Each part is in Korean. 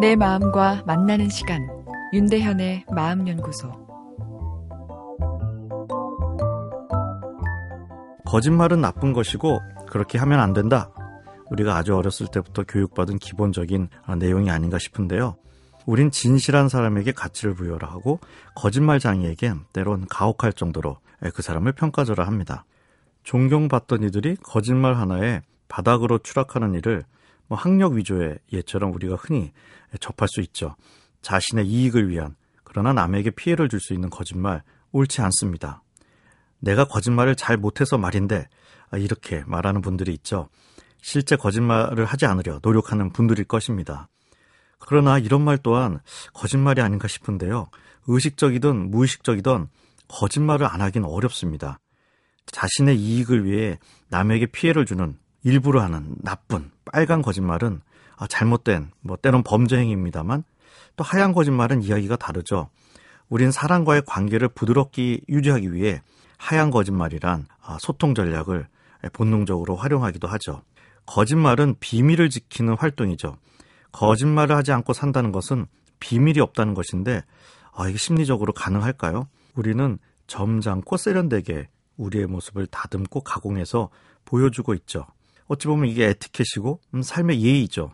내 마음과 만나는 시간 윤대현의 마음연구소 거짓말은 나쁜 것이고 그렇게 하면 안 된다. 우리가 아주 어렸을 때부터 교육받은 기본적인 내용이 아닌가 싶은데요. 우린 진실한 사람에게 가치를 부여를 하고 거짓말장이에겐 때론 가혹할 정도로 그 사람을 평가절하 합니다. 존경받던 이들이 거짓말 하나에 바닥으로 추락하는 일을 뭐 학력 위조의 예처럼 우리가 흔히 접할 수 있죠. 자신의 이익을 위한 그러나 남에게 피해를 줄 수 있는 거짓말 옳지 않습니다. 내가 거짓말을 잘 못해서 말인데 아, 이렇게 말하는 분들이 있죠. 실제 거짓말을 하지 않으려 노력하는 분들일 것입니다. 그러나 이런 말 또한 거짓말이 아닌가 싶은데요. 의식적이든 무의식적이든 거짓말을 안 하긴 어렵습니다. 자신의 이익을 위해 남에게 피해를 주는 일부러 하는 나쁜 빨간 거짓말은 아, 잘못된 뭐 때론 범죄 행위입니다만 또 하얀 거짓말은 이야기가 다르죠. 우린 사람과의 관계를 부드럽게 유지하기 위해 하얀 거짓말이란 아, 소통 전략을 본능적으로 활용하기도 하죠. 거짓말은 비밀을 지키는 활동이죠. 거짓말을 하지 않고 산다는 것은 비밀이 없다는 것인데 아, 이게 심리적으로 가능할까요? 우리는 점잖고 세련되게 우리의 모습을 다듬고 가공해서 보여주고 있죠. 어찌 보면 이게 에티켓이고 음, 삶의 예의죠.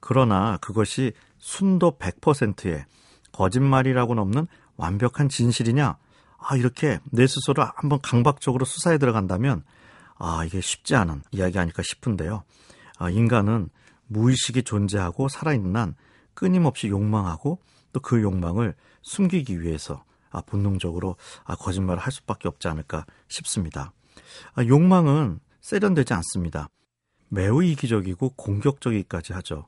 그러나 그것이 순도 100%의 거짓말이라고는 없는 완벽한 진실이냐? 아, 이렇게 내 스스로 한번 강박적으로 수사에 들어간다면 아, 이게 쉽지 않은 이야기 아닐까 싶은데요. 아, 인간은 무의식이 존재하고 살아있는 한 끊임없이 욕망하고 또 그 욕망을 숨기기 위해서 아, 본능적으로 아, 거짓말을 할 수밖에 없지 않을까 싶습니다. 아, 욕망은 세련되지 않습니다. 매우 이기적이고 공격적이기까지 하죠.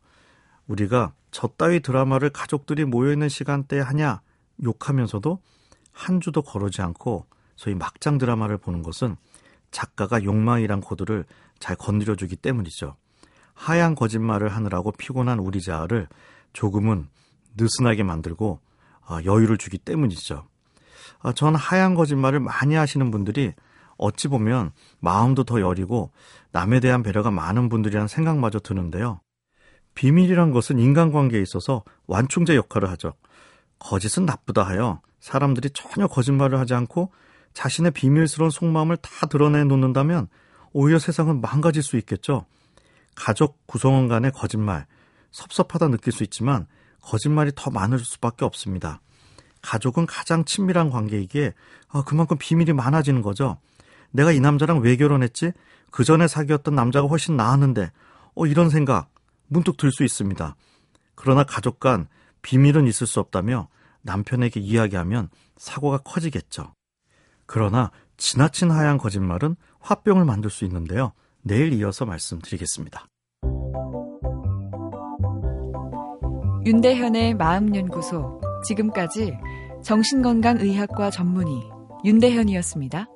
우리가 저 따위 드라마를 가족들이 모여있는 시간대에 하냐 욕하면서도 한 주도 거르지 않고 소위 막장 드라마를 보는 것은 작가가 욕망이란 코드를 잘 건드려주기 때문이죠. 하얀 거짓말을 하느라고 피곤한 우리 자아를 조금은 느슨하게 만들고 아, 여유를 주기 때문이죠. 아, 전 하얀 거짓말을 많이 하시는 분들이 어찌 보면 마음도 더 여리고 남에 대한 배려가 많은 분들이란 생각마저 드는데요. 비밀이란 것은 인간관계에 있어서 완충제 역할을 하죠. 거짓은 나쁘다 하여 사람들이 전혀 거짓말을 하지 않고 자신의 비밀스러운 속마음을 다 드러내 놓는다면 오히려 세상은 망가질 수 있겠죠. 가족 구성원 간의 거짓말, 섭섭하다 느낄 수 있지만 거짓말이 더 많을 수밖에 없습니다. 가족은 가장 친밀한 관계이기에 아, 그만큼 비밀이 많아지는 거죠. 내가 이 남자랑 왜 결혼했지? 그 전에 사귀었던 남자가 훨씬 나았는데, 어, 이런 생각 문득 들 수 있습니다. 그러나 가족 간 비밀은 있을 수 없다며 남편에게 이야기하면 사고가 커지겠죠. 그러나 지나친 하얀 거짓말은 화병을 만들 수 있는데요. 내일 이어서 말씀드리겠습니다. 윤대현의 마음연구소 지금까지 정신건강의학과 전문의 윤대현이었습니다.